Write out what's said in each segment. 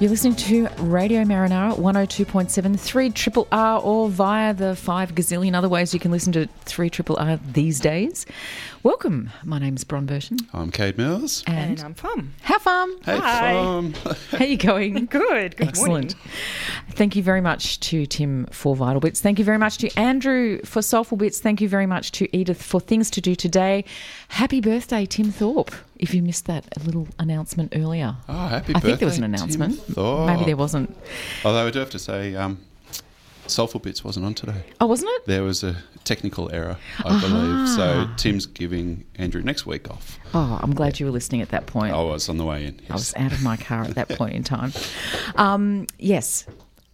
You're listening to Radio Marinara 102.7 3 Triple R or via the five gazillion other ways you can listen to 3 Triple R these days. Welcome. My name's Bron Burton. I'm Kate Mills. And, And I'm Fam. how farm? Hey, Hi. Fam. How are you going? Good. Good Excellent. morning. Thank you very much to Tim for Vital Bits. Thank you very much to Andrew for Soulful Bits. Thank you very much to Edith for Things to Do Today. Happy birthday, Tim Thorpe. If you missed that little announcement earlier. Oh, happy I birthday. I think there was an announcement. Thorpe. Maybe there wasn't. Although I do have to say, um, Soulful Bits wasn't on today. Oh, wasn't it? There was a technical error, I believe. So Tim's giving Andrew next week off. Oh, I'm glad you were listening at that point. I was on the way in. I was out of my car at that point in time. Um, yes.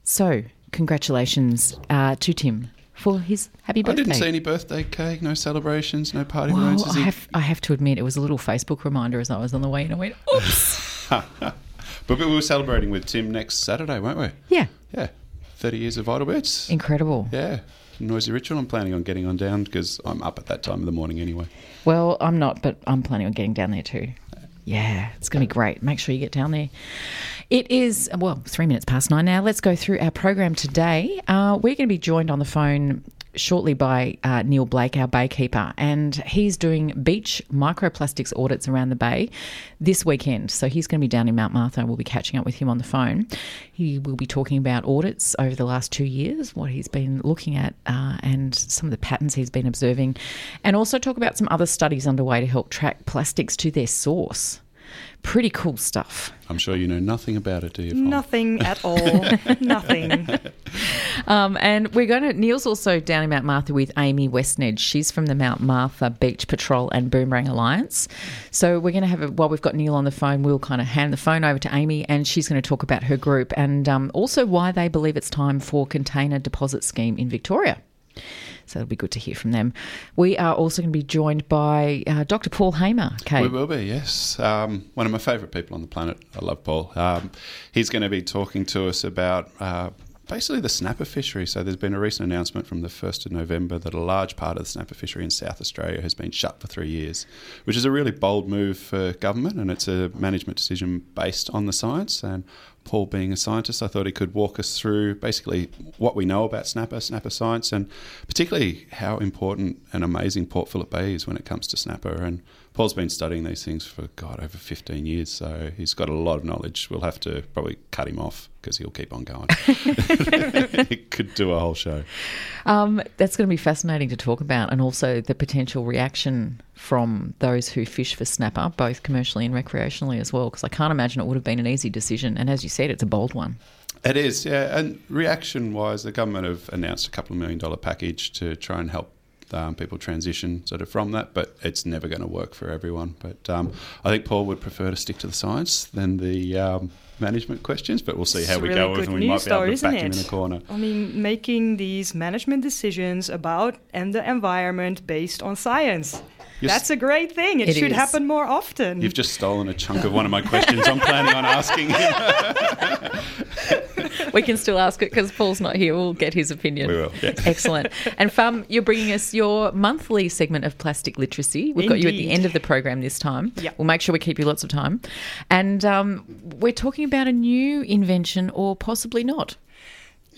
So, congratulations uh, to Tim for his happy birthday. I didn't see any birthday cake, no celebrations, no party Well, I have, I have to admit, it was a little Facebook reminder as I was on the way, and I went, "Oops!" But we were celebrating with Tim next Saturday, weren't we? yeah, Yeah. 30 years of Vital Bits. incredible. Yeah. Noisy Ritual. I'm planning on getting on down because I'm up at that time of the morning anyway. Well, I'm not, but I'm planning on getting down there too. Yeah, it's going to be great. Make sure you get down there. It is, well, three minutes past nine now. Let's go through our program today. Uh, we're going to be joined on the phone shortly by uh, Neil Blake, our baykeeper, and he's doing beach microplastics audits around the bay this weekend. So he's going to be down in Mount Martha. We'll be catching up with him on the phone. He will be talking about audits over the last two years, what he's been looking at, uh, and some of the patterns he's been observing, and also talk about some other studies underway to help track plastics to their source. Pretty cool stuff. I'm sure you know nothing about it, do you? Fam? Nothing at all. Nothing. Um, and we're going to, Neil's also down in Mount Martha with Amy Westnedge. She's from the Mount Martha Beach Patrol and Boomerang Alliance. So we're going to have, a, while we've got Neil on the phone, we'll kind of hand the phone over to Amy and she's going to talk about her group and um, also why they believe it's time for container deposit scheme in Victoria. So it'll be good to hear from them. We are also going to be joined by uh, Dr. Paul Hamer. Kate. We will be, yes. Um, one of my favourite people on the planet. I love Paul. Um, he's going to be talking to us about uh, basically the snapper fishery. So there's been a recent announcement from the 1st of November that a large part of the snapper fishery in South Australia has been shut for three years, which is a really bold move for government and it's a management decision based on the science. And Paul, being a scientist, I thought he could walk us through basically what we know about snapper, snapper science, and particularly how important and amazing Port Phillip Bay is when it comes to snapper. And Paul's been studying these things for, God, over 15 years, so he's got a lot of knowledge. We'll have to probably cut him off because he'll keep on going. he could do a whole show. Um, that's going to be fascinating to talk about, and also the potential reaction from those who fish for snapper, both commercially and recreationally as well. Because I can't imagine it would have been an easy decision. And as you said, it's a bold one. It is, yeah. And reaction wise, the government have announced a couple of million dollar package to try and help um, people transition sort of from that, but it's never going to work for everyone. But um, I think Paul would prefer to stick to the science than the um, management questions, but we'll see how we really go with and we might be able to back him in a corner. I mean, making these management decisions about and the environment based on science. You're s- That's a great thing. It, It should is. happen more often. You've just stolen a chunk of one of my questions. I'm planning on asking him. We can still ask it because Paul's not here. We'll get his opinion. We will, yeah. Excellent. And Fam, you're bringing us your monthly segment of plastic literacy. We've got you at the end of the program this time. Yep. We'll make sure we keep you lots of time. And um, we're talking about a new invention or possibly not.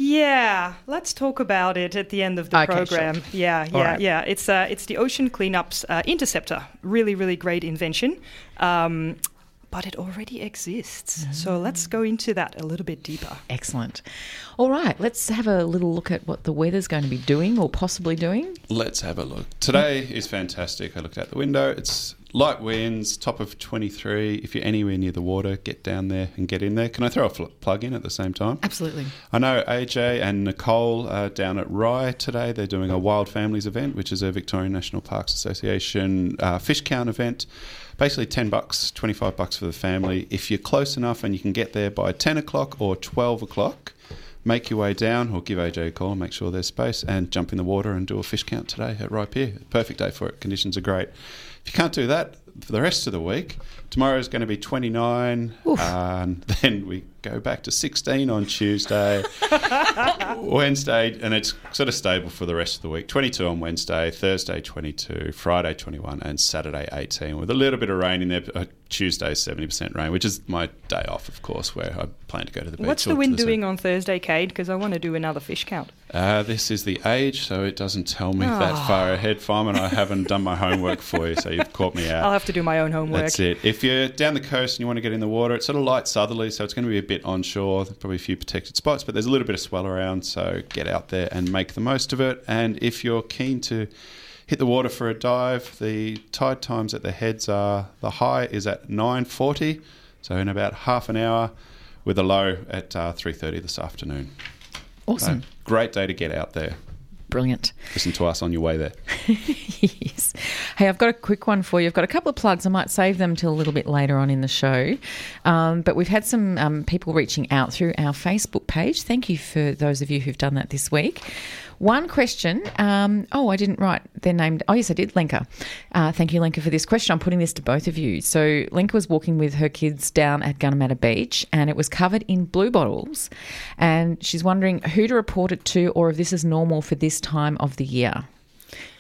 Yeah, let's talk about it at the end of the Okay, program. sure. Yeah, yeah, right. yeah. It's uh, it's the Ocean Cleanups uh, Interceptor. Really, really great invention. Um, but it already exists. So let's go into that a little bit deeper. Excellent. All right, let's have a little look at what the weather's going to be doing or possibly doing. Let's have a look. Today is fantastic. I looked out the window. It's light winds, top of 23. If you're anywhere near the water, get down there and get in there. Can I throw a fl- plug in at the same time? Absolutely. I know AJ and Nicole are down at Rye today. They're doing a Wild Families event, which is a Victorian National Parks Association uh, fish count event. Basically, 10 bucks, 25 bucks for the family. If you're close enough and you can get there by 10 o'clock or 12 o'clock, make your way down or give AJ a call and make sure there's space and jump in the water and do a fish count today at Rye Pier. Perfect day for it. Conditions are great. If you can't do that for the rest of the week, tomorrow is going to be 29 and then we go back to 16 on Tuesday, Wednesday, and it's sort of stable for the rest of the week. 22 on Wednesday, Thursday 22, Friday 21, and Saturday 18 with a little bit of rain in there. Uh, Tuesday 70% rain, which is my day off, of course, where I plan to go to the beach. What's the wind doing on Thursday, Kate? Because I want to do another fish count. Uh, this is the age, so it doesn't tell me that Ah. far ahead, Fireman. I haven't done my homework for you, so you've caught me out. I'll have to do my own homework. That's it. If you're down the coast and you want to get in the water, it's sort of light southerly, so it's going to be a bit onshore, probably a few protected spots, but there's a little bit of swell around, so get out there and make the most of it. And if you're keen to hit the water for a dive, the tide times at the heads are the high is at 9:40, so in about half an hour, with a low at uh, 3:30 this afternoon. Awesome. So, great day to get out there. Brilliant. Listen to us on your way there. yes. Hey, I've got a quick one for you. I've got a couple of plugs. I might save them till a little bit later on in the show. Um, but we've had some um, people reaching out through our Facebook page. Thank you for those of you who've done that this week. One question. Um, oh, I didn't write their name. Oh, yes, I did. Lenka. Uh, thank you, Lenka, for this question. I'm putting this to both of you. So, Lenka was walking with her kids down at Gunnamatta Beach and it was covered in blue bottles. And she's wondering who to report it to or if this is normal for this time of the year.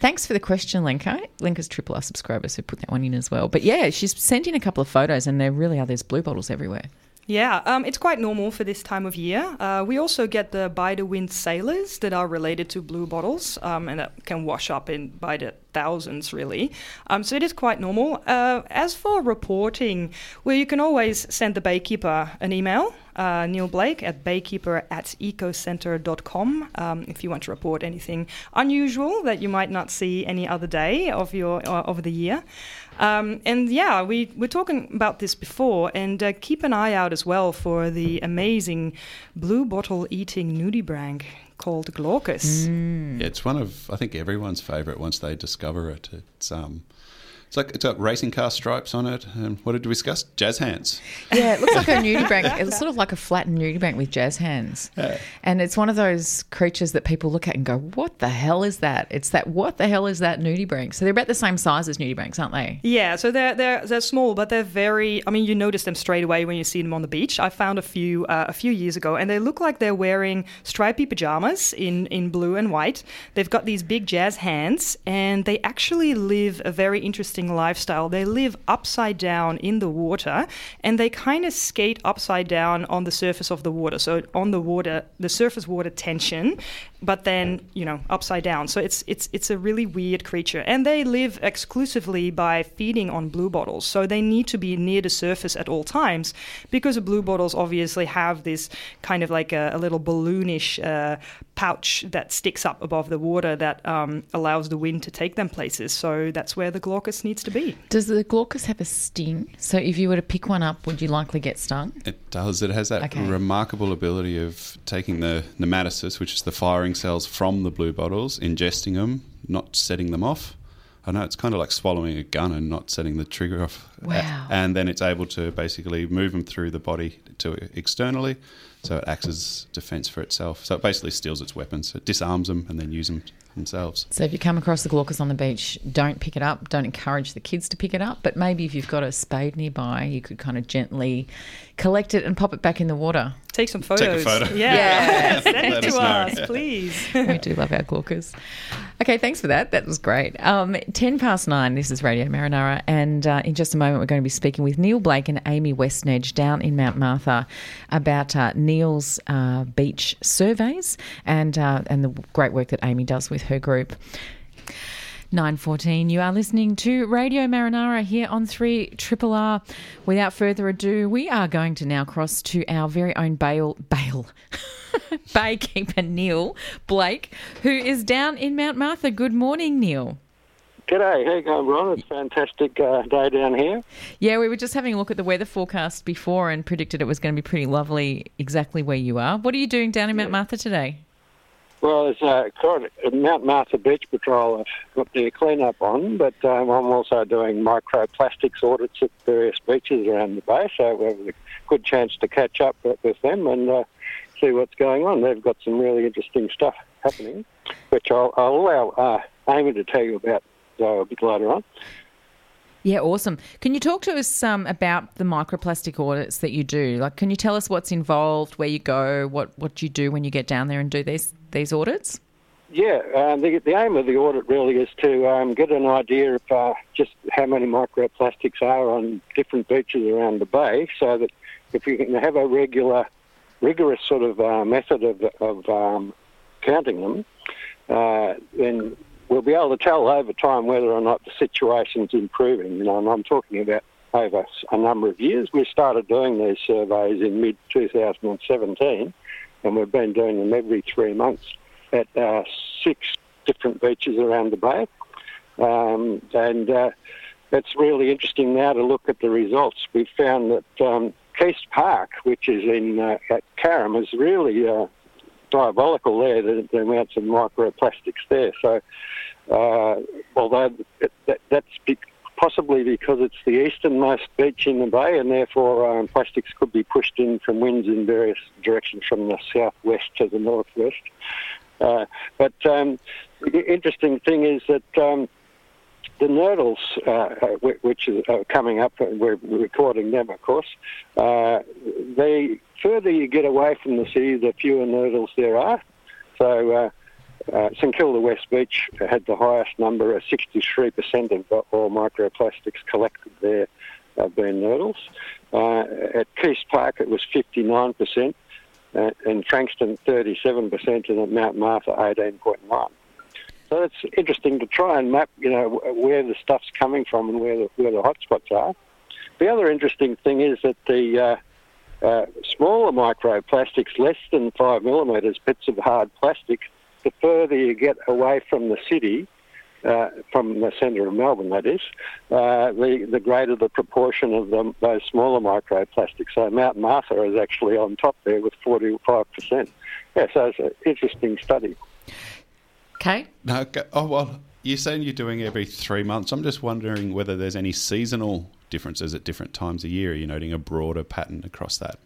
Thanks for the question, Lenka. Lenka's triple R subscriber, so put that one in as well. But yeah, she's sent in a couple of photos, and there really are. There's blue bottles everywhere. Yeah, um, it's quite normal for this time of year. Uh, we also get the by the wind sailors that are related to blue bottles, um, and that can wash up in by the thousands, really. Um, so it is quite normal. Uh, as for reporting, well, you can always send the baykeeper an email, uh, Neil Blake at baykeeper at ecocentre.com, um, if you want to report anything unusual that you might not see any other day of your uh, of the year. Um, and yeah, we were talking about this before, and uh, keep an eye out as well for the amazing blue bottle eating nudibranch called Glaucus. Yeah, it's one of I think everyone's favourite once they discover it. It's um, it's like it's got racing car stripes on it. And what did we discuss? Jazz hands. Yeah, it looks like a nudibranch. It's sort of like a flattened nudibranch with jazz hands. And it's one of those creatures that people look at and go, "What the hell is that?" It's that "What the hell is that nudibranch?" So they're about the same size as nudibranchs, aren't they? Yeah, so they're they're they're small, but they're very. I mean, you notice them straight away when you see them on the beach. I found a few uh, a few years ago, and they look like they're wearing stripy pajamas in in blue and white. They've got these big jazz hands, and they actually live a very interesting lifestyle. They live upside down in the water, and they kind of skate upside down on the surface of the water. So on the water, the surface water tension, but then you know upside down. So it's it's it's a really weird creature, and they live exclusively by feeding on blue bottles. So they need to be near the surface at all times because blue bottles obviously have this kind of like a, a little balloonish uh, pouch that sticks up above the water that um, allows the wind to take them places. So that's where the glaucus needs to be. Does the glaucus have a sting? So if you were to pick one up, would you likely get stung? It does. It has that Okay. remarkable ability of taking the nematocysts, which is the firing cells from the blue bottles, ingesting them, not setting them off. I know it's kind of like swallowing a gun and not setting the trigger off. Wow. And then it's able to basically move them through the body to externally, so it acts as defense for itself. So it basically steals its weapons. It disarms them and then uses them themselves. So if you come across the glaucus on the beach, don't pick it up. Don't encourage the kids to pick it up. But maybe if you've got a spade nearby, you could kind of gently collect it and pop it back in the water. Take some photos. Take a photos. photo. Yeah, Yeah. send it to us know. us, Yeah. please. we do love our glaucus. Okay, thanks for that. That was great. Um, 10 past nine, this is Radio Marinara. And uh, in just a moment, we're going to be speaking with Neil Blake and Amy Westnedge down in Mount Martha about uh, Neil's uh, beach surveys and, uh, and the great work that Amy does with her group. 9.14, you are listening to Radio Marinara here on 3 Triple R. Without further ado, we are going to now cross to our very own bail, Bale, Baykeeper Neil Blake, who is down in Mount Martha. Good morning, Neil. G'day, how you going, Ron? It's a fantastic uh, day down here. Yeah, we were just having a look at the weather forecast before and predicted it was going to be pretty lovely exactly where you are. What are you doing down in Mount Martha today? Well, uh, a Mount Martha Beach Patrol. I've got the clean-up on, but um, I'm also doing microplastics audits at various beaches around the bay, so we have a good chance to catch up with with them and uh, see what's going on. They've got some really interesting stuff happening, which I'll, I'll allow uh, Amy to tell you about uh, a bit later on. Yeah, awesome. Can you talk to us um, about the microplastic audits that you do? Like, can you tell us what's involved, where you go, what what you do when you get down there and do these these audits? Yeah, uh, the, the aim of the audit really is to um, get an idea of uh, just how many microplastics are on different beaches around the bay, so that if we can have a regular, rigorous sort of uh, method of, of um, counting them, uh, then we'll be able to tell over time whether or not the situation's improving. You know, and I'm talking about over a number of years. We started doing these surveys in mid 2017, and we've been doing them every three months at uh, six different beaches around the bay. Um, and uh, it's really interesting now to look at the results. We've found that um, Keast Park, which is in uh, at Carrum, is really uh, diabolical there, the, the, amounts of microplastics there. So, uh, although that, that's be- possibly because it's the easternmost beach in the bay, and therefore um, plastics could be pushed in from winds in various directions from the southwest to the northwest. Uh, but um, the interesting thing is that um, the nurdles, uh, which are coming up, we're recording them, of course. Uh, the further you get away from the city, the fewer nurdles there are. So uh, uh, St Kilda West Beach had the highest number, of 63% of all microplastics collected there have been nurdles. Uh, at Keast Park, it was 59% uh, in Frankston 37% and at Mount Martha 18.1. So it's interesting to try and map, you know, where the stuff's coming from and where the, where the hotspots are. The other interesting thing is that the uh, smaller microplastics, less than five millimetres, bits of hard plastic, the further you get away from the city, uh, from the centre of Melbourne, that is, uh, the, the greater the proportion of them, those smaller microplastics. So Mount Martha is actually on top there with 45%. Yeah, so it's an interesting study. Okay. No, oh, well, you're saying you're doing every three months. I'm just wondering whether there's any seasonal differences at different times of year. Are you noting a broader pattern across that?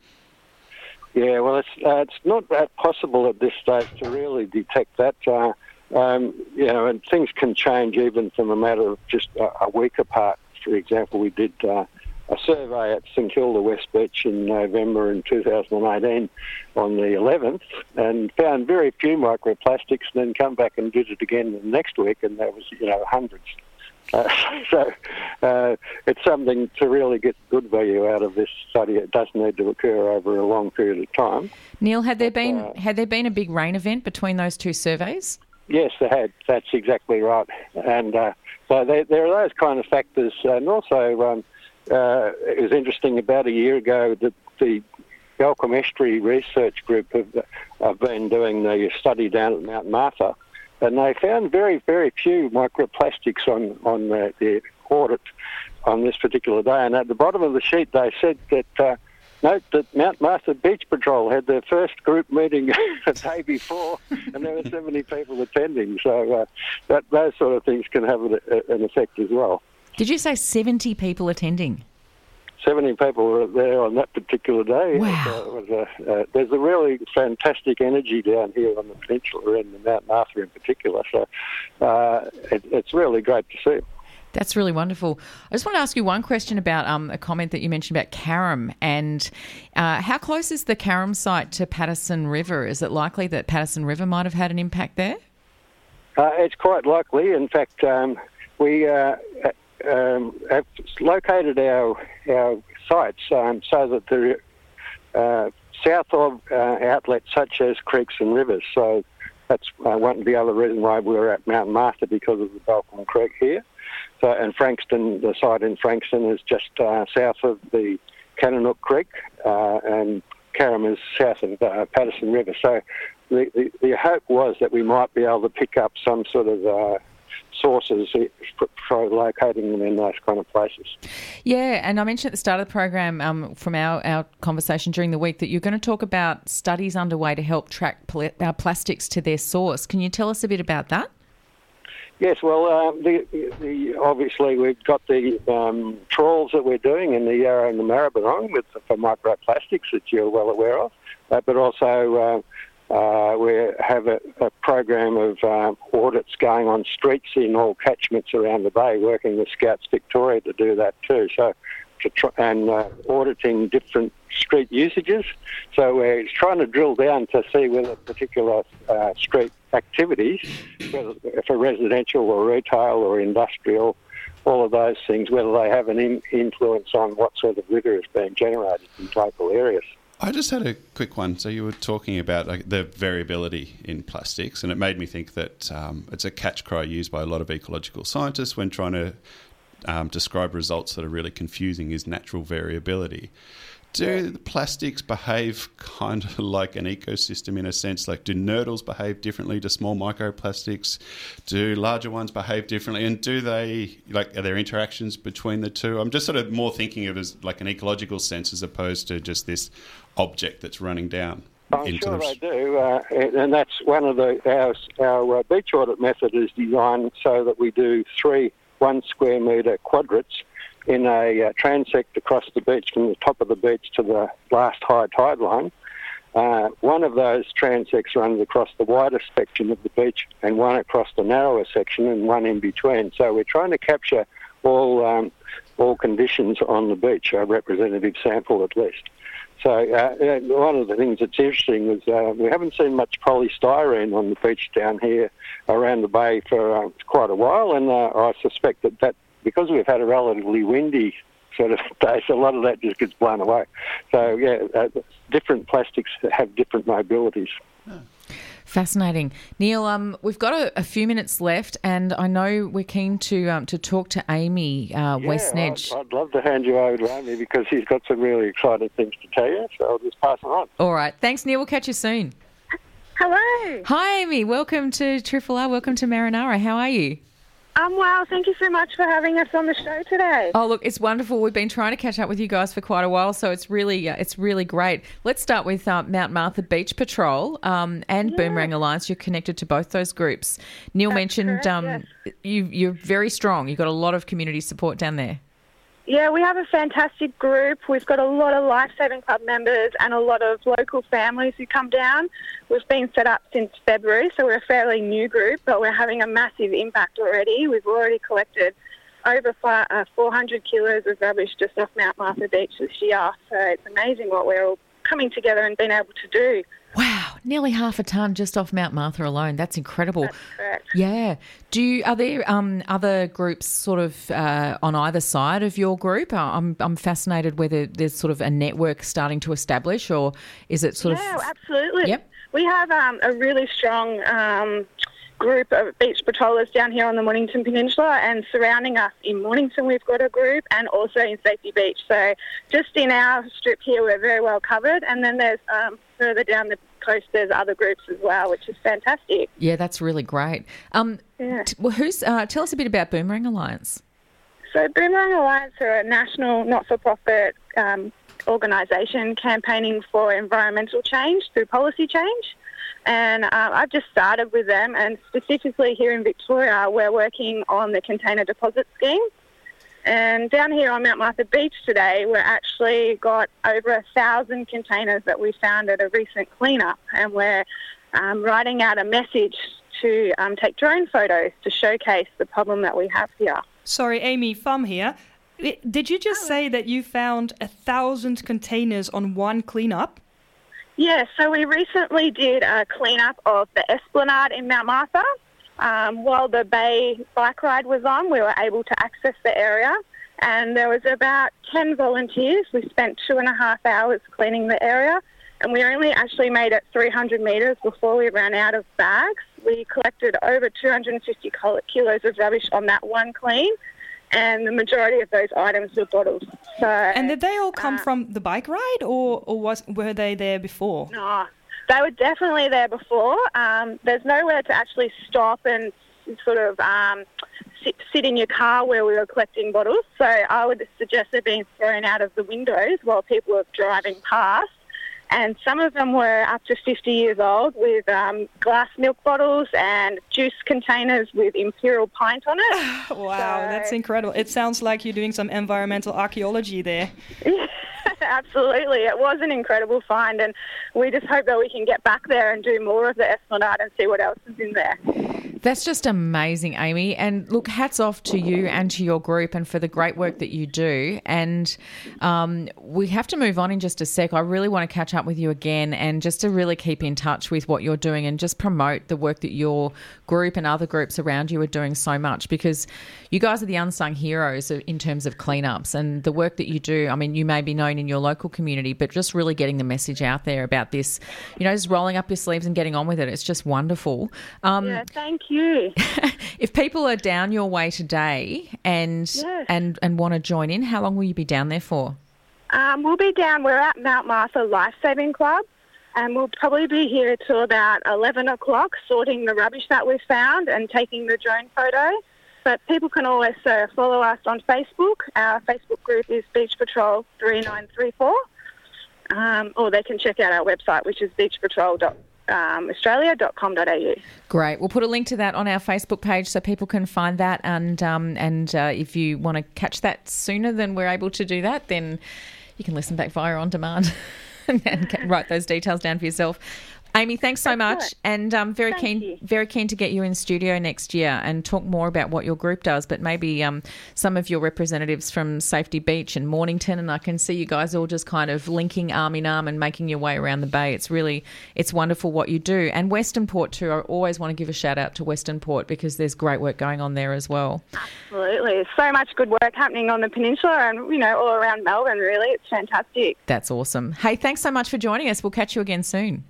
Yeah, well, it's uh, it's not that possible at this stage to really detect that. Uh, um, you know, and things can change even from a matter of just a, a week apart. For example, we did uh, a survey at St Kilda West Beach in November in 2018 on the 11th and found very few microplastics and then come back and did it again the next week and there was, you know, hundreds. Uh, so uh, it's something to really get good value out of this study. It does need to occur over a long period of time. Neil, had there been uh, had there been a big rain event between those two surveys? Yes, they had. That's exactly right. And uh, so they, there are those kind of factors. And also, um, uh, it was interesting about a year ago that the Balcombe Estuary Research Group have, have been doing the study down at Mount Martha, and they found very, very few microplastics on on the, the audit on this particular day. And at the bottom of the sheet, they said that. Uh, Note that Mount Martha Beach Patrol had their first group meeting the day before, and there were 70 people attending. So uh, that, those sort of things can have an, an effect as well. Did you say 70 people attending? 70 people were there on that particular day. Wow. a, uh, there's a really fantastic energy down here on the peninsula and the Mount Martha in particular. So uh, it, it's really great to see. That's really wonderful. I just want to ask you one question about um, a comment that you mentioned about Carrum and uh, how close is the Carrum site to Patterson River? Is it likely that Patterson River might have had an impact there? Uh, it's quite likely. In fact, um, we uh, um, have located our our sites um, so that they're uh, south of uh, outlets such as creeks and rivers. So that's uh, one of the other reason why we're at Mount Martha because of the Balcombe Creek here. So, and Frankston, the site in Frankston is just uh, south of the Kananook Creek, uh, and Carrum is south of uh, Patterson River. So the, the, the, hope was that we might be able to pick up some sort of sources for locating them in those kind of places. Yeah, and I mentioned at the start of the program um, from our, our conversation during the week that you're going to talk about studies underway to help track pl- our plastics to their source. Can you tell us a bit about that? Yes, well, um, the, the, obviously we've got the um, trawls that we're doing in the Yarra and the Maribyrnong with for microplastics that you're well aware of. uh, but also uh, uh, we have a, a program of um, audits going on streets in all catchments around the bay, working with Scouts Victoria to do that too. So, to and uh, auditing different street usages. So we're trying to drill down to see whether particular uh, street activities, whether for residential or retail or industrial, all of those things, whether they have an in- influence on what sort of litter is being generated in local areas. I just had a quick one. So you were talking about like, the variability in plastics, and it made me think that um, it's a catch cry used by a lot of ecological scientists when trying to um, describe results that are really confusing is natural variability. Do the plastics behave kind of like an ecosystem in a sense? Like, do nurdles behave differently to small microplastics? Do larger ones behave differently? And do they, like, are there interactions between the two? I'm just sort of more thinking of it as like an ecological sense as opposed to just this object that's running down. I'm into sure the- they do, uh, and and that's one of the our, our uh, beach audit method is designed so that we do three one square metre quadrats in a uh, transect across the beach from the top of the beach to the last high tide line. Uh, one of those transects runs across the wider section of the beach, and one across the narrower section, and one in between. So we're trying to capture all um, all conditions on the beach, a representative sample at least. So uh, uh, one of the things that's interesting is uh, we haven't seen much polystyrene on the beach down here around the bay for uh, quite a while, and uh, I suspect that, that because we've had a relatively windy sort of day, so a lot of that just gets blown away. So yeah, uh, different plastics have different mobilities. Fascinating, Neil. Um, we've got a, a few minutes left, and I know we're keen to um, to talk to Amy uh, Yeah, Westnedge. I'd, I'd love to hand you over to Amy because he's got some really exciting things to tell you. So I'll just pass it on. All right, thanks, Neil. We'll catch you soon. Hello. Hi, Amy. Welcome to Triple R. Welcome to Marinara. How are you? I'm well. Thank you so much for having us on the show today. Oh, look, it's wonderful. We've been trying to catch up with you guys for quite a while, so it's really, uh, it's really great. Let's start with uh, Mount Martha Beach Patrol um, and Boomerang Alliance. You're connected to both those groups. Neil mentioned correct, um, you, you're very strong. You've got a lot of community support down there. Yeah, we have a fantastic group. We've got a lot of Life Saving Club members and a lot of local families who come down. We've been set up since February, so we're a fairly new group, but we're having a massive impact already. We've already collected over uh, 400 kilos of rubbish just off Mount Martha Beach this year. So it's amazing what we're all coming together and being able to do. Nearly half a ton just off Mount Martha alone. That's incredible. Correct. Yeah. Do you, are there um, other groups sort of uh, on either side of your group? Uh, I'm I'm fascinated whether there's sort of a network starting to establish, or is it sort Yeah, of No, absolutely. Yep. We have um, a really strong um, group of beach patrollers down here on the Mornington Peninsula, and surrounding us in Mornington, we've got a group, and also in Safety Beach. So just in our strip here, we're very well covered. And then there's um, further down the coast, there's other groups as well, which is fantastic. Yeah, that's really great. Um, Yeah. t- well, who's uh, tell us a bit about Boomerang Alliance. So Boomerang Alliance are a national not-for-profit um, organisation campaigning for environmental change through policy change. And uh, I've just started with them, and specifically here in Victoria, we're working on the container deposit scheme. And down here on Mount Martha Beach today, we're actually got over a thousand containers that we found at a recent cleanup, and we're um, writing out a message to um, take drone photos to showcase the problem that we have here. Sorry, Amy, Fam here. Did you just say that you found a thousand containers on one cleanup? Yeah, so we recently did a cleanup of the Esplanade in Mount Martha. Um, while the Bay bike ride was on, we were able to access the area, and there was about 10 volunteers. We spent two and a half hours cleaning the area, and we only actually made it 300 metres before we ran out of bags. We collected over 250 kilos of rubbish on that one clean, and the majority of those items were bottles. So, And did they all come uh, from the bike ride, or, or was were they there before? No, they were definitely there before. Um, there's nowhere to actually stop and sort of um, sit, sit in your car where we were collecting bottles. So I would suggest they're being thrown out of the windows while people are driving past. And some of them were up to 50 years old with um, glass milk bottles and juice containers with Imperial Pint on it. Wow, that's incredible. It sounds like you're doing some environmental archaeology there. Absolutely. It was an incredible find, and we just hope that we can get back there and do more of the Esplanade and see what else is in there. That's just amazing, Amy. And look, hats off to you and to your group and for the great work that you do. And um, we have to move on in just a sec. I really want to catch up with you again and just to really keep in touch with what you're doing and just promote the work that your group and other groups around you are doing so much because you guys are the unsung heroes in terms of cleanups and the work that you do. I mean, you may be known in your local community, but just really getting the message out there about this, you know, just rolling up your sleeves and getting on with it. It's just wonderful. Um, Yeah, thank you. if people are down your way today and Yes. and and want to join in, how long will you be down there for? Um, we'll be down. We're at Mount Martha Life Saving Club, and we'll probably be here till about eleven o'clock, sorting the rubbish that we've found and taking the drone photo. But people can always uh, follow us on Facebook. Our Facebook group is Beach Patrol three nine three four, um, or they can check out our website, which is um, beachpatrol.australia.com.au. Great. We'll put a link to that on our Facebook page so people can find that. And um, and uh, if you want to catch that sooner than we're able to do that, then you can listen back via on demand and, write those details down for yourself. Amy, thanks so much, Excellent. and um, very Thank keen, you. very keen to get you in studio next year and talk more about what your group does. But maybe um, some of your representatives from Safety Beach and Mornington, and I can see you guys all just kind of linking arm in arm and making your way around the bay. It's really, it's wonderful what you do. And Western Port too. I always want to give a shout out to Western Port because there's great work going on there as well. Absolutely. There's so much good work happening on the peninsula and, you know, all around Melbourne, really. It's fantastic. That's awesome. Hey, thanks so much for joining us. We'll catch you again soon.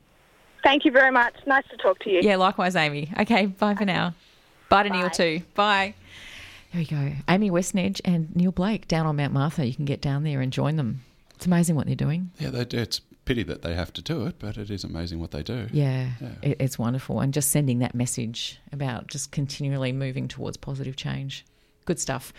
Thank you very much. Nice to talk to you. Yeah, likewise, Amy. Okay, bye for now. Bye to Neil too. Bye. There we go. Amy Westnedge and Neil Blake down on Mount Martha. You can get down there and join them. It's amazing what they're doing. Yeah, they do. It's pity that they have to do it, but it is amazing what they do. Yeah, Yeah. It, it's wonderful. And just sending that message about just continually moving towards positive change. Good stuff.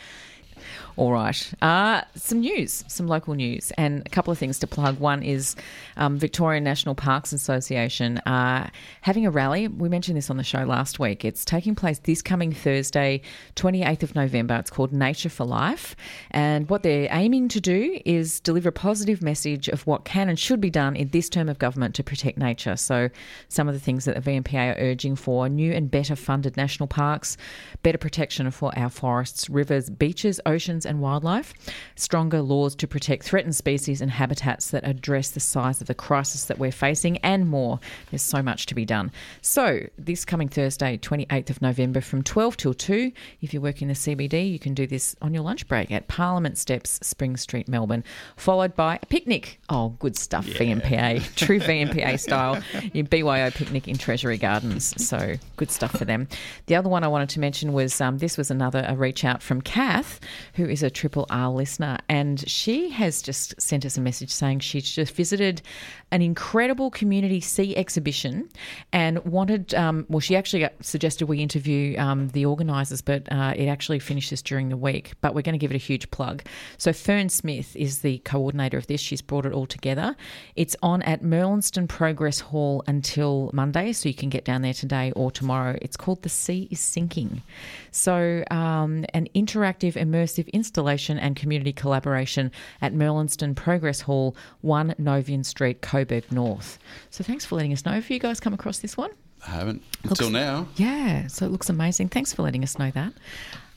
All right. Uh, some news, some local news, and a couple of things to plug. One is um, Victorian National Parks Association uh, having a rally. We mentioned this on the show last week. It's taking place this coming Thursday, 28th of November. It's called Nature for Life. And what they're aiming to do is deliver a positive message of what can and should be done in this term of government to protect nature. So, some of the things that the VNPA are urging for new and better funded national parks, better protection for our forests, rivers, beaches, oceans, and wildlife, stronger laws to protect threatened species and habitats that address the size of the crisis that we're facing, and more. There's so much to be done. So, this coming Thursday, 28th of November, from 12 till 2, if you work in the CBD, you can do this on your lunch break at Parliament Steps, Spring Street, Melbourne, followed by a picnic. Oh, good stuff, VNPA, true VNPA style. Your BYO picnic in Treasury Gardens. So, good stuff for them. The other one I wanted to mention was um, this was another a reach out from Kath, who is a Triple R listener, and she has just sent us a message saying she's just visited an incredible community sea exhibition and wanted. Um, well, she actually suggested we interview um, the organisers, but uh, it actually finishes during the week. But we're going to give it a huge plug. So Fern Smith is the coordinator of this. She's brought it all together. It's on at Merlynston Progress Hall until Monday, so you can get down there today or tomorrow. It's called The Sea is Sinking. So, um, an interactive, immersive installation and community collaboration at Merlynston Progress Hall, 1 Novian Street, Coburg North. So, thanks for letting us know. Have you guys come across this one? I haven't until now. Yeah, so it looks amazing. Thanks for letting us know that.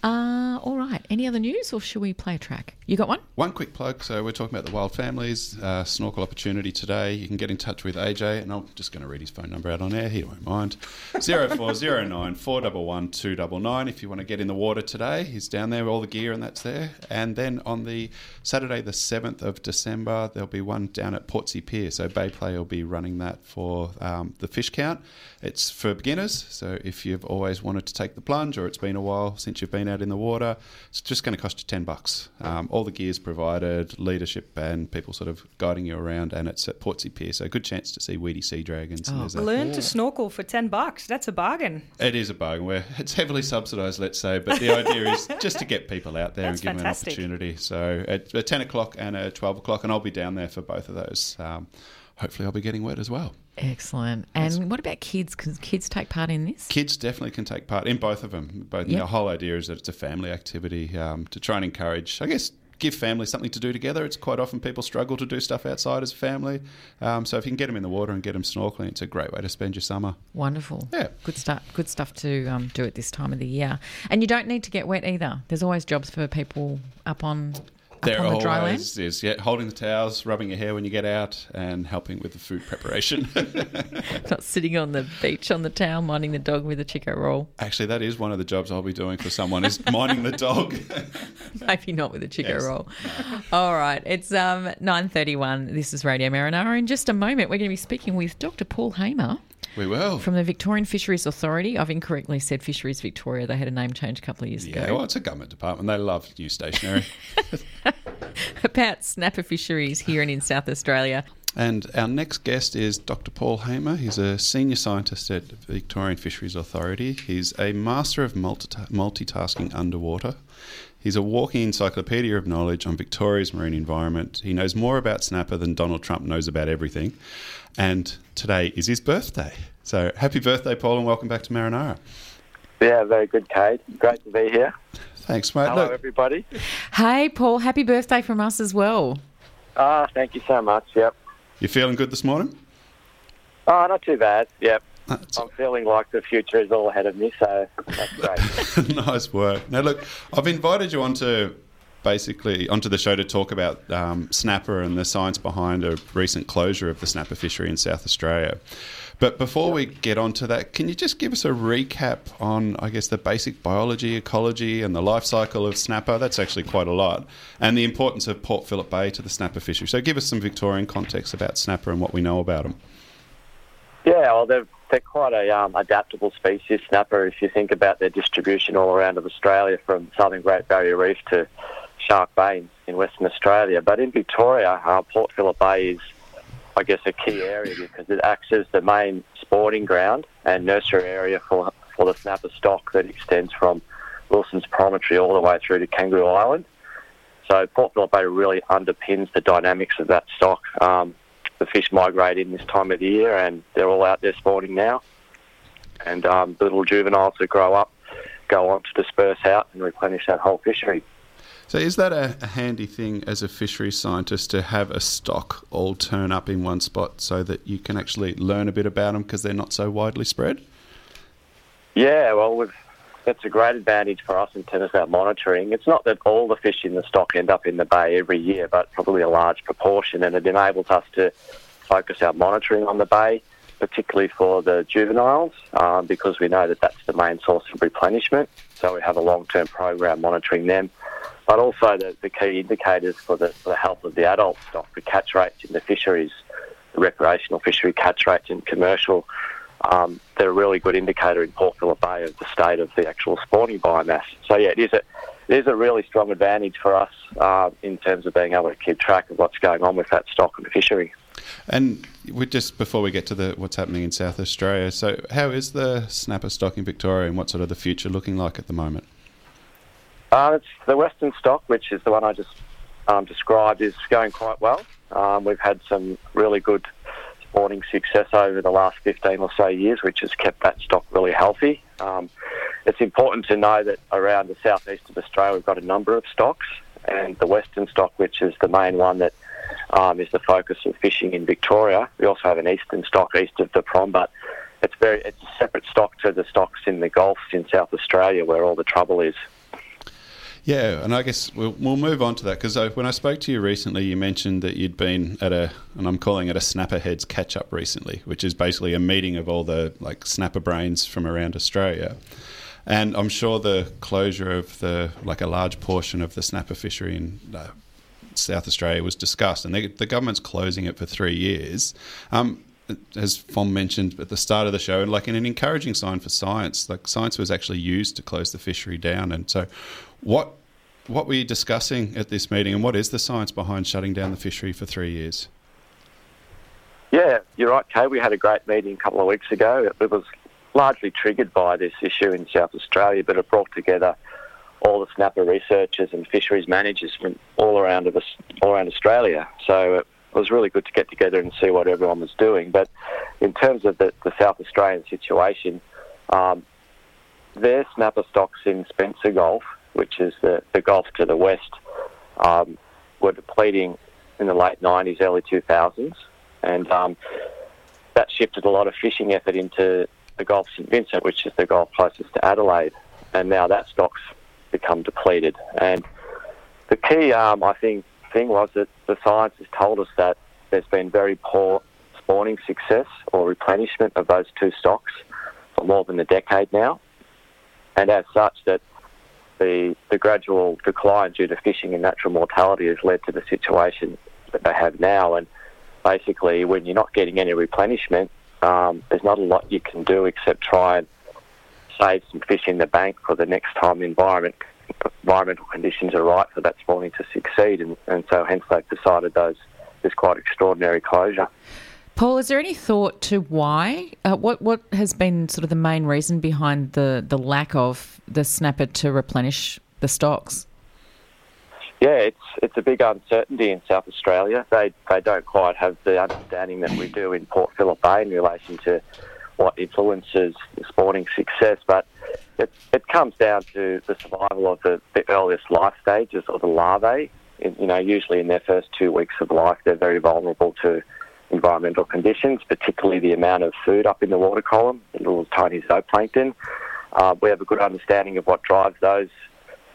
Uh, all right. Any other news, or should we play a track? You got one? One quick plug. So we're talking about the wild families uh, snorkel opportunity today. You can get in touch with AJ, and I'm just going to read his phone number out on air. He won't mind. Zero four zero nine four double one two double nine. If you want to get in the water today, he's down there. With all the gear and that's there. And then on the Saturday, the seventh of December, there'll be one down at Portsea Pier. So Bay Play will be running that for um, the fish count. It's for beginners. So if you've always wanted to take the plunge, or it's been a while since you've been out in the water, it's just going to cost you ten bucks. Um, all the gear's provided, leadership and people sort of guiding you around, and it's at Portsea Pier. So good chance to see weedy sea dragons. And there's a, Learn to snorkel for 10 bucks. That's a bargain. it is a bargain. Where it's heavily subsidised, let's say, but the idea is just to get people out there That's and give fantastic. them an opportunity. So at, at ten o'clock and at twelve o'clock, and I'll be down there for both of those. Um, hopefully, I'll be getting wet as well. Excellent. And what about kids? Can kids take part in this? Kids definitely can take part in both of them. Both Yep. the whole idea is that it's a family activity um, to try and encourage, I guess, give family something to do together. It's quite often people struggle to do stuff outside as a family. Um, so if you can get them in the water and get them snorkeling, it's a great way to spend your summer. Wonderful. Yeah. Good stuff. Good stuff to um, do at this time of the year. And you don't need to get wet either. There's always jobs for people up on There on the dry land. always is, yeah, holding the towels, rubbing your hair when you get out, and helping with the food preparation. Not sitting on the beach on the towel minding the dog with a Chiko roll. Actually, that is one of the jobs I'll be doing for someone is minding the dog. Maybe not with a Chiko Yes. roll. All right. It's um, 9.31. This is Radio Marinara. In just a moment, we're going to be speaking with Dr. Paul Hamer we will. from the Victorian Fisheries Authority. I've incorrectly said Fisheries Victoria. They had a name change a couple of years Yeah, ago. well, it's a government department. They love new stationery. About snapper fisheries here and in South Australia. And our next guest is Dr. Paul Hamer. He's a senior scientist at Victorian Fisheries Authority. He's a master of multita- multitasking underwater. He's a walking encyclopedia of knowledge on Victoria's marine environment. He knows more about snapper than Donald Trump knows about everything. And today is his birthday. So happy birthday, Paul, and welcome back to Marinara. Yeah, very good, Kate. Great to be here. Thanks, mate. Hello, Look, everybody. Hey, Paul, happy birthday from us as well. Ah, thank you so much. Yep. you feeling good this morning? Oh, not too bad. Yep. That's I'm feeling like the future is all ahead of me, so that's great. nice work. Now, look, I've invited you onto basically onto the show to talk about um, snapper and the science behind a recent closure of the snapper fishery in South Australia. But before we get onto that, can you just give us a recap on, I guess, the basic biology, ecology, and the life cycle of snapper? That's actually quite a lot, and the importance of Port Phillip Bay to the snapper fishery. So, give us some Victorian context about snapper and what we know about them. yeah, well, they're, they're quite a um, adaptable species, snapper, if you think about their distribution all around of Australia, from southern Great Barrier Reef to Shark Bay in- Western Australia. But in Victoria, uh, Port Phillip Bay is, I guess, a key area because it acts as the main spawning ground and nursery area for, for the snapper stock that extends from Wilson's Promontory all the way through to Kangaroo Island. So Port Phillip Bay really underpins the dynamics of that stock. Um, the fish migrate in this time of the year, and they're all out there spawning now. And um, the little juveniles that grow up go on to disperse out and replenish that whole fishery. So, is that a, a handy thing as a fishery scientist to have a stock all turn up in one spot so that you can actually learn a bit about them because they're not so widely spread? Yeah, well, we've, that's a great advantage for us in terms of our monitoring. It's not that all the fish in the stock end up in the bay every year, but probably a large proportion, and it enables us to focus our monitoring on the bay, particularly for the juveniles, um, because we know that that's the main source of replenishment. So we have a long-term program monitoring them, but also the, the key indicators for the, for the health of the adult stock, the catch rates in the fisheries, the recreational fishery catch rates and commercial um, they're a really good indicator in Port Phillip Bay of the state of the actual spawning biomass. So yeah, it is a it is a really strong advantage for us uh, in terms of being able to keep track of what's going on with that stock and the fishery. And we just before we get to the what's happening in South Australia, so how is the snapper stock in Victoria, and what's sort of the future looking like at the moment? Uh, it's the western stock, which is the one I just um, described, is going quite well. Um, we've had some really good spawning success over the last 15 or so years, which has kept that stock really healthy. Um, it's important to know that around the southeast of Australia, we've got a number of stocks, and the western stock, which is the main one that um, is the focus of fishing in Victoria. We also have an eastern stock east of the Prom, but it's very it's a separate stock to the stocks in the Gulfs in South Australia, where all the trouble is. Yeah, and I guess we'll, we'll move on to that because when I spoke to you recently, you mentioned that you'd been at a, and I'm calling it a Snapper Heads catch up recently, which is basically a meeting of all the like snapper brains from around Australia. And I'm sure the closure of the like a large portion of the snapper fishery in uh, South Australia was discussed, and they, the government's closing it for three years. Um, as Fam mentioned at the start of the show, and like in an encouraging sign for science, like science was actually used to close the fishery down. And so, what what were you discussing at this meeting, and what is the science behind shutting down the fishery for three years? Yeah, you're right, Kay. We had a great meeting a couple of weeks ago. It, was largely triggered by this issue in South Australia, but it brought together all the snapper researchers and fisheries managers from all around of us, all around Australia. So it was really good to get together and see what everyone was doing. But in terms of the, the South Australian situation, um, their snapper stocks in Spencer Gulf, which is the, the Gulf to the west, um, were depleting in the late 90s, early 2000s, and um, that shifted a lot of fishing effort into the Gulf St. Vincent, which is the Gulf closest to Adelaide, and now that stock's become depleted. And the key, um, I think, thing was that the science has told us that there's been very poor spawning success or replenishment of those two stocks for more than a decade now, and as such, that the the gradual decline due to fishing and natural mortality has led to the situation that they have now. And basically, when you're not getting any replenishment, um, there's not a lot you can do except try and save some fish in the bank for the next time the environment environmental conditions are right for that spawning to succeed. And, and so, hence, they've decided those this quite extraordinary closure. Paul, is there any thought to why? Uh, what what has been sort of the main reason behind the, the lack of the snapper to replenish the stocks? Yeah, it's it's a big uncertainty in South Australia. They they don't quite have the understanding that we do in Port Phillip Bay in relation to what influences spawning success, but it, it comes down to the survival of the, the earliest life stages of the larvae. You know, usually in their first two weeks of life, they're very vulnerable to environmental conditions, particularly the amount of food up in the water column, the little tiny zooplankton. Uh, we have a good understanding of what drives those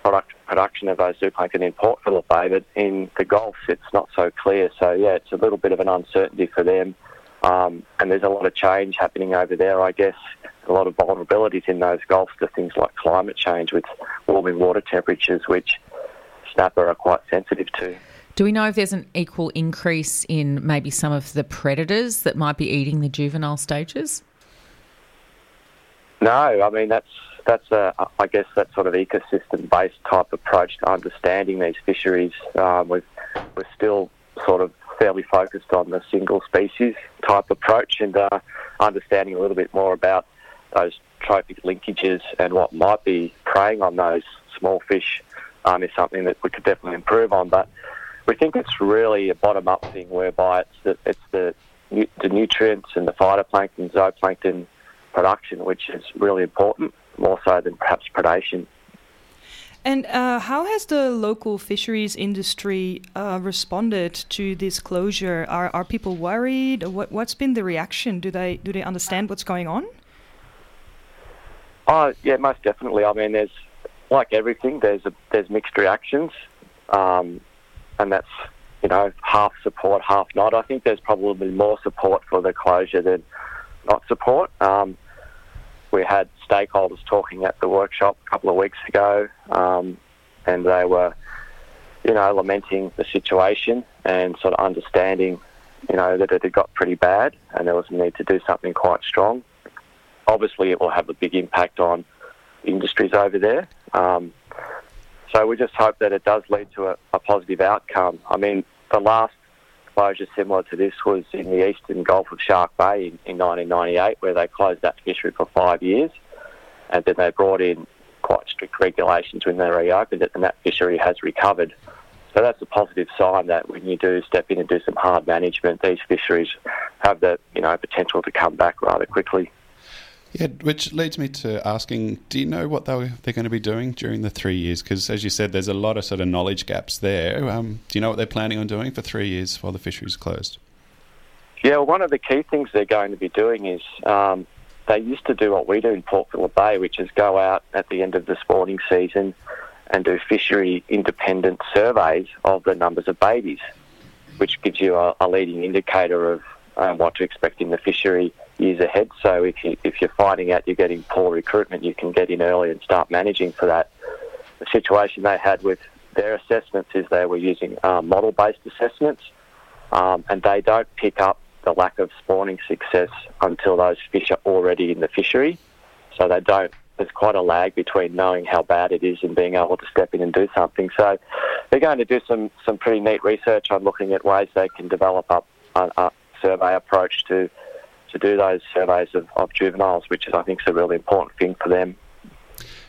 product production of those zooplankton in Port Phillip Bay, but in the Gulf it's not so clear. So yeah, it's a little bit of an uncertainty for them, um, and there's a lot of change happening over there. I guess a lot of vulnerabilities in those Gulfs to things like climate change with warming water temperatures, which snapper are quite sensitive to. Do we know if there's an equal increase in maybe some of the predators that might be eating the juvenile stages? No, I mean that's that's a I guess that sort of ecosystem-based type approach to understanding these fisheries. Um, we've, we're still sort of fairly focused on the single species type approach and uh, understanding a little bit more about those trophic linkages and what might be preying on those small fish um, is something that we could definitely improve on. But we think it's really a bottom-up thing whereby it's the, it's the, the nutrients and the phytoplankton, zooplankton production, which is really important, more so than perhaps predation. And uh, how has the local fisheries industry uh, responded to this closure? Are, are people worried? What, what's been the reaction? Do they do they understand what's going on? Oh yeah, most definitely. I mean, there's like everything. There's a, there's mixed reactions. Um, and that's you know half support, half not. I think there's probably more support for the closure than not support. Um, we had stakeholders talking at the workshop a couple of weeks ago, um, and they were, you know, lamenting the situation and sort of understanding, you know, that it had got pretty bad and there was a need to do something quite strong. Obviously, it will have a big impact on industries over there. Um, so we just hope that it does lead to a, a positive outcome. I mean, the last closure similar to this was in the eastern Gulf of Shark Bay in, in 1998, where they closed that fishery for five years, and then they brought in quite strict regulations when they reopened it, and that fishery has recovered. So that's a positive sign that when you do step in and do some hard management, these fisheries have the you know potential to come back rather quickly. Yeah, which leads me to asking, do you know what they're, going to be doing during the three years? Because as you said, there's a lot of sort of knowledge gaps there. Um, do you know what they're planning on doing for three years while the fishery's closed? Yeah, well, one of the key things they're going to be doing is um, they used to do what we do in Port Phillip Bay, which is go out at the end of the spawning season and do fishery independent surveys of the numbers of babies, which gives you a, a leading indicator of um, what to expect in the fishery years ahead. So if you if you're finding out you're getting poor recruitment, you can get in early and start managing for that. The situation they had with their assessments is they were using um, model-based assessments, um, and they don't pick up the lack of spawning success until those fish are already in the fishery. So they don't. There's quite a lag between knowing how bad it is and being able to step in and do something. So they're going to do some some pretty neat research on looking at ways they can develop up a, a survey approach to to do those surveys of, of juveniles, which is, I think, is a really important thing for them.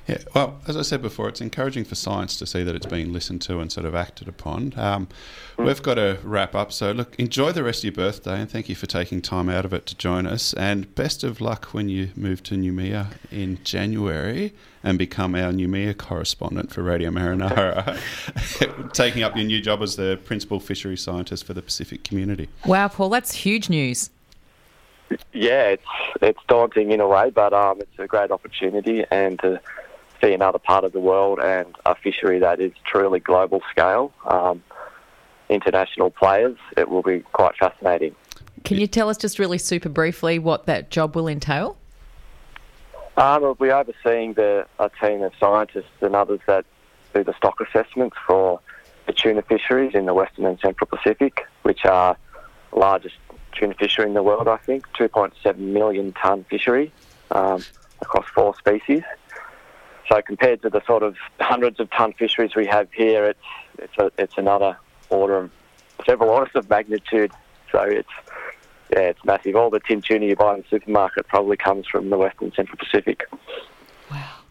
Yeah, well, as I said before, it's encouraging for science to see that it's being listened to and sort of acted upon. Um, we've got to wrap up, so look, enjoy the rest of your birthday and thank you for taking time out of it to join us. And best of luck when you move to Noumea in January and become our Noumea correspondent for Radio Marinara, taking up your new job as the principal fishery scientist for the Pacific community. Wow, Paul, that's huge news. Yeah, it's it's daunting in a way, but um, it's a great opportunity and to see another part of the world and a fishery that is truly global scale, um, international players. It will be quite fascinating. Can you tell us just really super briefly what that job will entail? Um, we'll be overseeing the, a team of scientists and others that do the stock assessments for the tuna fisheries in the Western and Central Pacific, which are the largest tuna fishery in the world, I think, 2.7 million tonne fishery um, across four species. So compared to the sort of hundreds of tonne fisheries we have here, it's it's, a, it's another order of several orders of magnitude. So it's yeah, it's massive. All the tin tuna you buy in the supermarket probably comes from the Western Central Pacific.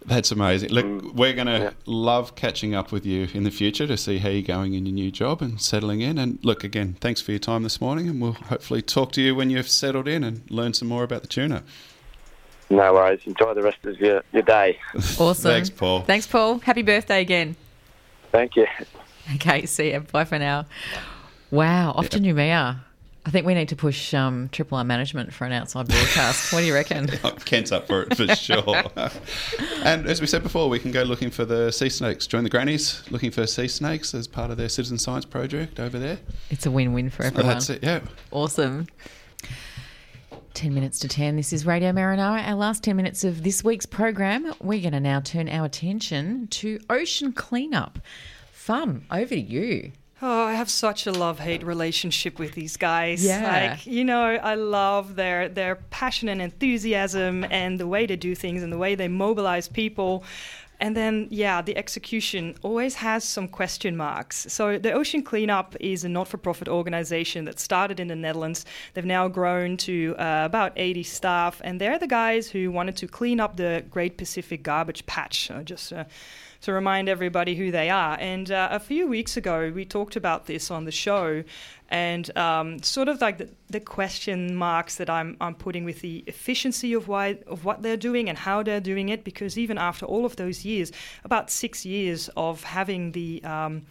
That's amazing. Look, Mm. we're going to Yeah. love catching up with you in the future to see how you're going in your new job and settling in. And look, again, thanks for your time this morning, and we'll hopefully talk to you when you've settled in and learn some more about the tuna. No worries. Enjoy the rest of your, your day. Awesome. Thanks, Paul. Thanks, Paul. Happy birthday again. Thank you. Okay, see you. Bye for now. Wow, off to Noumea. I think we need to push um, Triple R management for an outside broadcast. what do you reckon? Kent's up for it for sure. and as we said before, we can go looking for the sea snakes. Join the grannies looking for sea snakes as part of their citizen science project over there. It's a win-win for everyone. That's it. Yeah. Awesome. 10 minutes to 10. This is Radio Marinara. Our last 10 minutes of this week's program. We're going to now turn our attention to ocean cleanup. Fam, over to you. Oh, I have such a love-hate relationship with these guys. Yeah. Like, you know, I love their their passion and enthusiasm and the way they do things and the way they mobilize people. And then, yeah, the execution always has some question marks. So, the Ocean Cleanup is a not for profit organization that started in the Netherlands. They've now grown to uh, about 80 staff, and they're the guys who wanted to clean up the Great Pacific Garbage Patch. Uh, just uh, to remind everybody who they are. And uh, a few weeks ago, we talked about this on the show, and um, sort of like the, the question marks that I'm, I'm putting with the efficiency of why of what they're doing and how they're doing it. Because even after all of those years, about six years of having the um,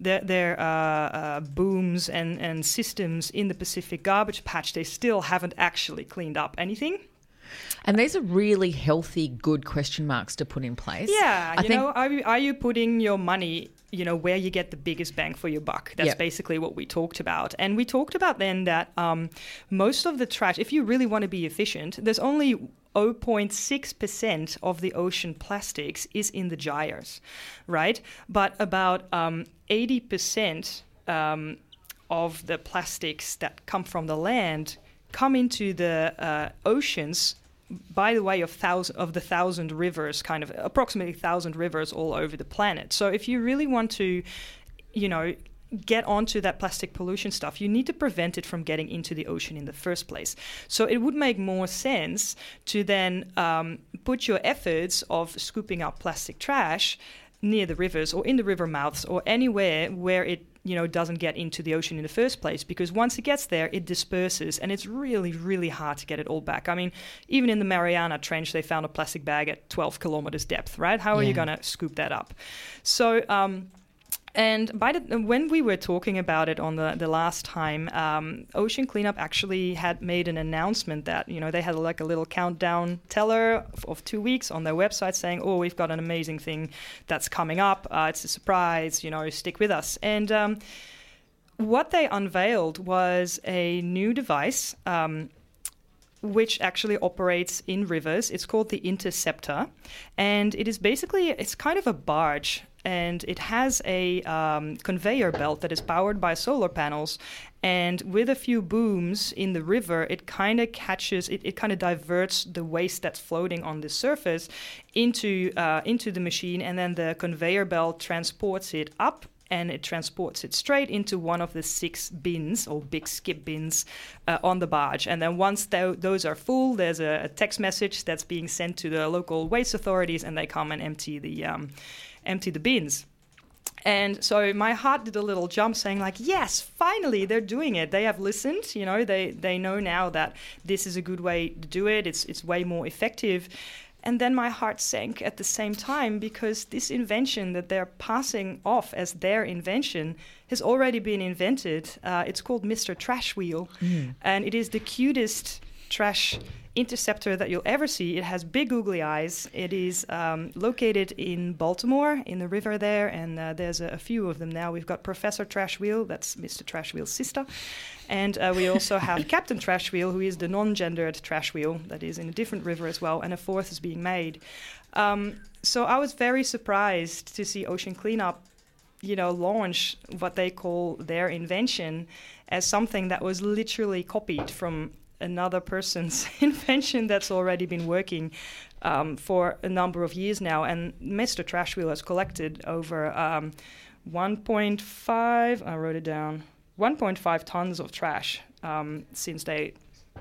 their, their uh, uh, booms and, and systems in the Pacific garbage patch, they still haven't actually cleaned up anything. And these are really healthy, good question marks to put in place. Yeah, I you think know, are you, are you putting your money, you know, where you get the biggest bang for your buck? That's Yep. basically what we talked about. And we talked about then that um, most of the trash, if you really want to be efficient, there's only 0.6% of the ocean plastics is in the gyres, right? But about um, 80% um, of the plastics that come from the land come into the uh, oceans by the way of thousand of the thousand rivers, kind of approximately thousand rivers all over the planet. So if you really want to, you know, get onto that plastic pollution stuff, you need to prevent it from getting into the ocean in the first place. So it would make more sense to then um, put your efforts of scooping up plastic trash near the rivers or in the river mouths or anywhere where it you know doesn't get into the ocean in the first place because once it gets there it disperses and it's really really hard to get it all back. I mean even in the mariana trench they found a plastic bag at 12 kilometers depth right? How are you going to scoop that up? So um, and by the, when we were talking about it on the, the last time, um, Ocean Cleanup actually had made an announcement that you know they had like a little countdown teller of, of two weeks on their website saying, "Oh, we've got an amazing thing that's coming up. Uh, it's a surprise. You know, stick with us." And um, what they unveiled was a new device. Um, which actually operates in rivers. It's called the Interceptor, and it is basically it's kind of a barge, and it has a um, conveyor belt that is powered by solar panels. And with a few booms in the river, it kind of catches, it, it kind of diverts the waste that's floating on the surface into uh, into the machine, and then the conveyor belt transports it up and it transports it straight into one of the six bins or big skip bins uh, on the barge. And then once tho- those are full, there's a, a, text message that's being sent to the local waste authorities, and they come and empty the um, empty the bins. And so my heart did a little jump saying like, yes, finally they're doing it. They have listened, you know, they, they know now that this is a good way to do it. It's, it's way more effective. And then my heart sank at the same time because this invention that they're passing off as their invention has already been invented. Uh, it's called Mr. Trash Wheel, mm. and it is the cutest trash interceptor that you'll ever see. It has big googly eyes. It is um, located in Baltimore, in the river there, and uh, there's a, a, few of them now. We've got Professor Trash Wheel, that's Mr. Trash Wheel's sister, and uh, we also have Captain Trash Wheel, who is the non-gendered trash wheel that is in a different river as well, and a fourth is being made. Um, so I was very surprised to see Ocean Cleanup you know, launch what they call their invention as something that was literally copied from another person's invention that's already been working um, for a number of years now. And Mr. Trash Wheel has collected over um, 1.5, I wrote it down, 1.5 tons of trash um, since they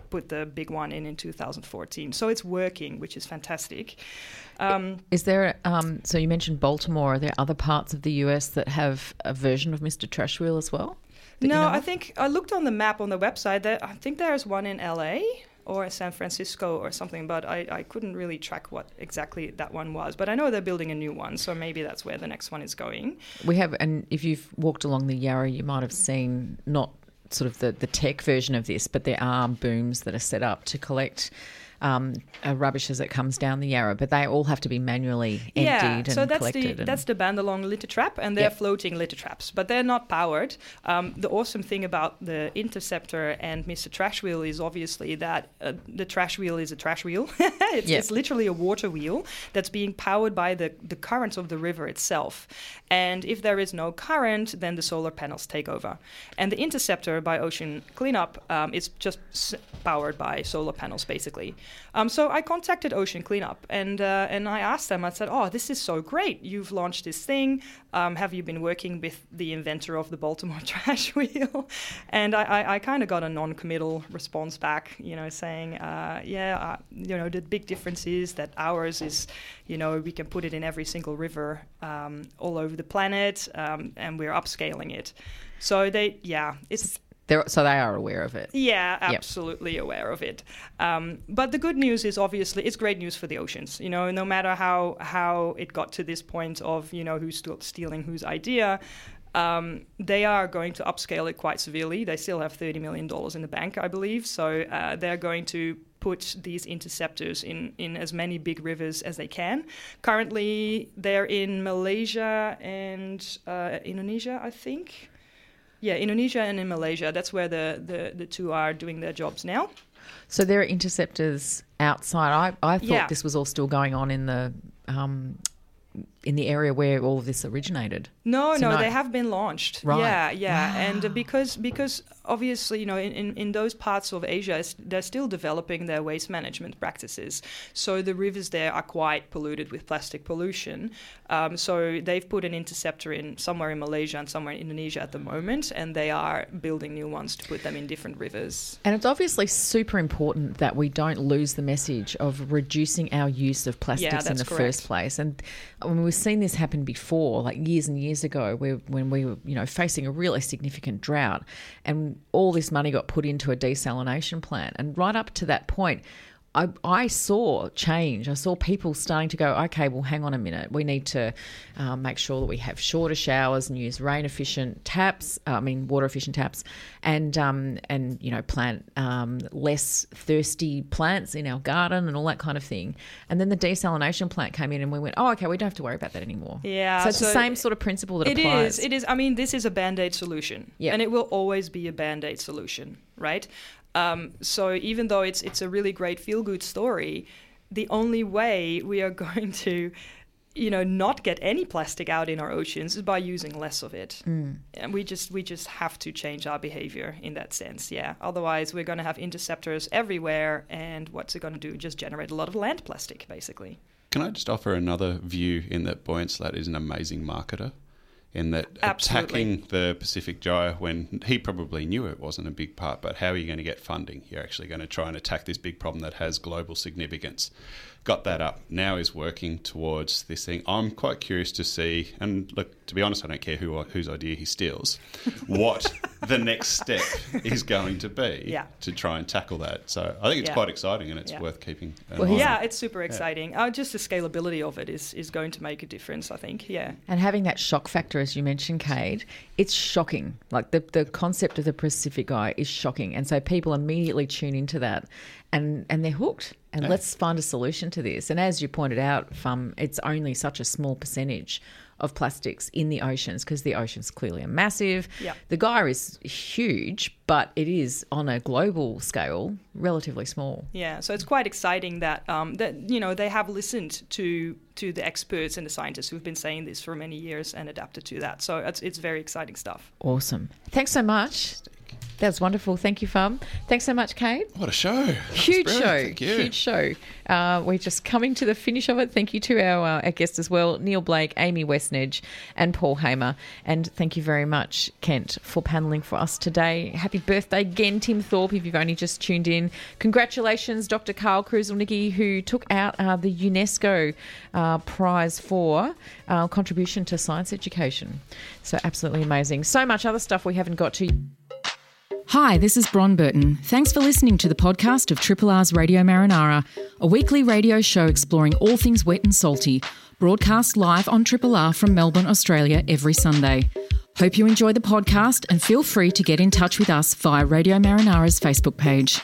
put the big one in in 2014. So it's working, which is fantastic. Um, is there, um, so you mentioned Baltimore, are there other parts of the US that have a version of Mr. Trash Wheel as well? No, you know I think I looked on the map on the website. That I think there's one in LA or San Francisco or something, but I, I couldn't really track what exactly that one was. But I know they're building a new one, so maybe that's where the next one is going. We have, and if you've walked along the Yarra, you might have seen not sort of the, the tech version of this, but there are booms that are set up to collect um, uh, rubbish as it comes down the Yarra, but they all have to be manually emptied yeah, and so that's collected. The, that's the Bandalong litter trap, and they're yep. floating litter traps, but they're not powered. Um, the awesome thing about the Interceptor and Mr. Trash Wheel is obviously that uh, the trash wheel is a trash wheel. it's, yep. it's, literally a water wheel that's being powered by the, the currents of the river itself. And if there is no current, then the solar panels take over. And the Interceptor by Ocean Cleanup um, is just powered by solar panels, basically. Um, so I contacted Ocean Cleanup and uh, and I asked them. I said, "Oh, this is so great! You've launched this thing. Um, have you been working with the inventor of the Baltimore trash wheel?" And I, I, I kind of got a non-committal response back, you know, saying, uh, "Yeah, uh, you know, the big difference is that ours is, you know, we can put it in every single river um, all over the planet, um, and we're upscaling it." So they, yeah, it's they're, so they are aware of it. Yeah, absolutely yep. aware of it. Um, but the good news is obviously it's great news for the oceans. You know, no matter how how it got to this point of you know who's still stealing whose idea, um, they are going to upscale it quite severely. They still have $30 million in the bank, I believe. So uh, they're going to put these interceptors in, in as many big rivers as they can. Currently, they're in Malaysia and uh, Indonesia, I think. Yeah, Indonesia and in Malaysia. That's where the, the, the two are doing their jobs now. So there are interceptors outside. I, I thought yeah. this was all still going on in the um, in the area where all of this originated. No, so no, they have been launched. Right. Yeah, yeah, wow. and because because obviously you know in, in, in those parts of Asia they're still developing their waste management practices. So the rivers there are quite polluted with plastic pollution. Um, so they've put an interceptor in somewhere in Malaysia and somewhere in Indonesia at the moment, and they are building new ones to put them in different rivers. And it's obviously super important that we don't lose the message of reducing our use of plastics yeah, in the correct. first place. And when we've seen this happen before, like years and years ago, where when we were, you know, facing a really significant drought, and all this money got put into a desalination plant, and right up to that point, I, I saw change. I saw people starting to go, okay, well, hang on a minute. We need to um, make sure that we have shorter showers and use rain efficient taps. Uh, I mean, water efficient taps, and um, and you know, plant um, less thirsty plants in our garden and all that kind of thing. And then the desalination plant came in, and we went, oh, okay, we don't have to worry about that anymore. Yeah. So it's so the same sort of principle that it applies. It is. It is. I mean, this is a band aid solution, yeah. and it will always be a band aid solution, right? Um, so even though it's it's a really great feel good story, the only way we are going to you know not get any plastic out in our oceans is by using less of it. Mm. and we just we just have to change our behavior in that sense yeah. Otherwise we're going to have interceptors everywhere and what's it going to do? Just generate a lot of land plastic basically. Can i just offer another view in that Boyan Slat is an amazing marketer in that Absolutely. attacking the Pacific Gyre when he probably knew it wasn't a big part, but how are you going to get funding? You're actually going to try and attack this big problem that has global significance. Got that up. Now he's working towards this thing. I'm quite curious to see, and look, to be honest, I don't care who whose idea he steals, what the next step is going to be Yeah. to try and tackle that. So I think it's Yeah. quite exciting and it's Yeah. worth keeping. an Well, eye. Yeah, it's super exciting. Uh, just the scalability of it is, is going to make a difference, I think. Yeah. And having that shock factor, as you mentioned, Kate, it's shocking. Like the, the concept of the Pacific Eye is shocking. And so people immediately tune into that and, and they're hooked. And let's find a solution to this. And as you pointed out, Fam, it's only such a small percentage of plastics in the oceans because the oceans clearly are massive. Yeah. The gyre is huge, but it is on a global scale relatively small. Yeah, so it's quite exciting that um, that you know they have listened to to the experts and the scientists who've been saying this for many years and adapted to that. So it's it's very exciting stuff. Awesome. Thanks so much. That was wonderful. Thank you, Fam. Thanks so much, Kate. What a show! Huge show. Huge show. Uh, we're just coming to the finish of it. Thank you to our, uh, our guests as well Neil Blake, Amy Westnedge, and Paul Hamer. And thank you very much, Kent, for paneling for us today. Happy birthday again, Tim Thorpe, if you've only just tuned in. Congratulations, Dr. Karl Kruszelnicki, who took out uh, the UNESCO uh, prize for uh, contribution to science education. So, absolutely amazing. So much other stuff we haven't got to. Hi, this is Bron Burton. Thanks for listening to the podcast of Triple R's Radio Marinara, a weekly radio show exploring all things wet and salty, broadcast live on Triple R from Melbourne, Australia every Sunday. Hope you enjoy the podcast and feel free to get in touch with us via Radio Marinara's Facebook page.